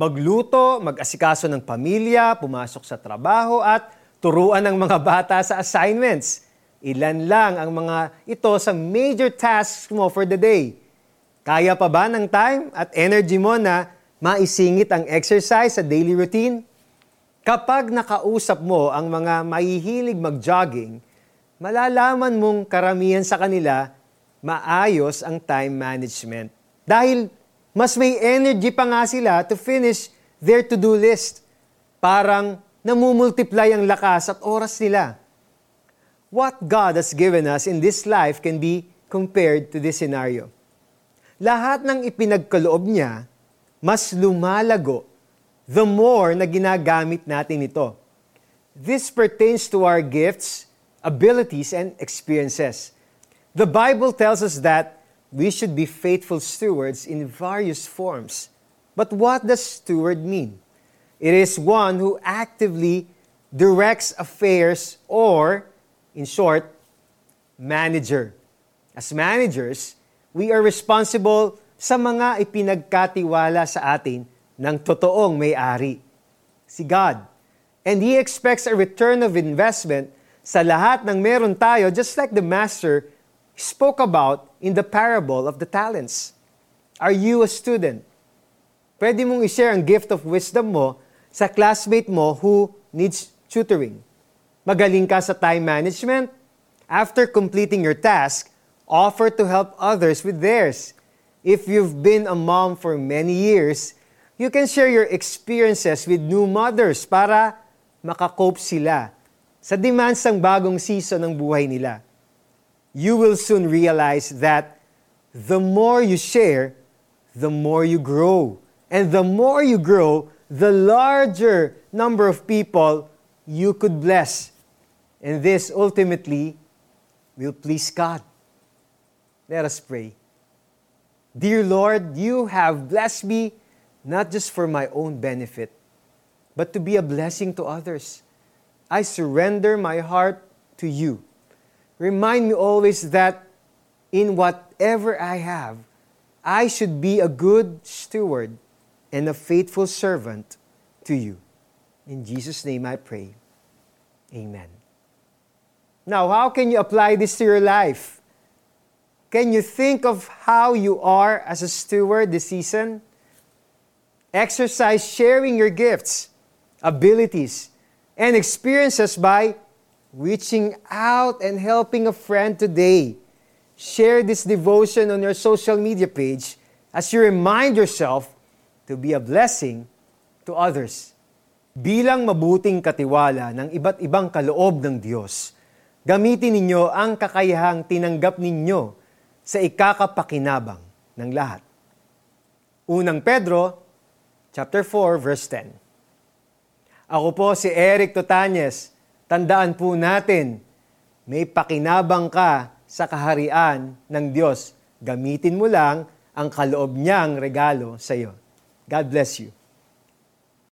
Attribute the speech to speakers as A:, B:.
A: Magluto, mag-asikaso ng pamilya, pumasok sa trabaho at turuan ng mga bata sa assignments. Ilan lang ang mga ito sa major tasks mo for the day. Kaya pa ba ng time at energy mo na maisingit ang exercise sa daily routine? Kapag nakausap mo ang mga mahihilig mag-jogging, malalaman mong karamihan sa kanila maayos ang time management. Dahil mas may energy pa nga sila to finish their to-do list. Parang namumultiply ang lakas at oras nila. What God has given us in this life can be compared to this scenario. Lahat ng ipinagkaloob niya, mas lumalago the more na ginagamit natin ito. This pertains to our gifts, abilities, and experiences. The Bible tells us that we should be faithful stewards in various forms. But what does steward mean? It is one who actively directs affairs or, in short, manager. As managers, we are responsible sa mga ipinagkatiwala sa atin ng totoong may-ari, si God. And He expects a return of investment sa lahat ng meron tayo just like the Master spoke about in the parable of the talents. Are you a student? Pwede mong i-share ang gift of wisdom mo sa classmate mo who needs tutoring. Magaling ka sa time management? After completing your task, offer to help others with theirs. If you've been a mom for many years, you can share your experiences with new mothers para makakope sila sa demands ng bagong season ng buhay nila you will soon realize that the more you share, the more you grow. And the more you grow, the larger number of people you could bless. And this ultimately will please God. Let us pray. Dear Lord, you have blessed me not just for my own benefit, but to be a blessing to others. I surrender my heart to you remind me always that in whatever I have, I should be a good steward and a faithful servant to you. In Jesus' name I pray. Amen. Now, how can you apply this to your life? Can you think of how you are as a steward this season? Exercise sharing your gifts, abilities, and experiences by reaching out and helping a friend today. Share this devotion on your social media page as you remind yourself to be a blessing to others. Bilang mabuting katiwala ng iba't ibang kaloob ng Diyos, gamitin ninyo ang kakayahang tinanggap ninyo sa ikakapakinabang ng lahat. Unang Pedro, chapter 4, verse 10. Ako po si Eric Totanyes, Tandaan po natin, may pakinabang ka sa kaharian ng Diyos. Gamitin mo lang ang kaloob niyang regalo sa iyo. God bless you.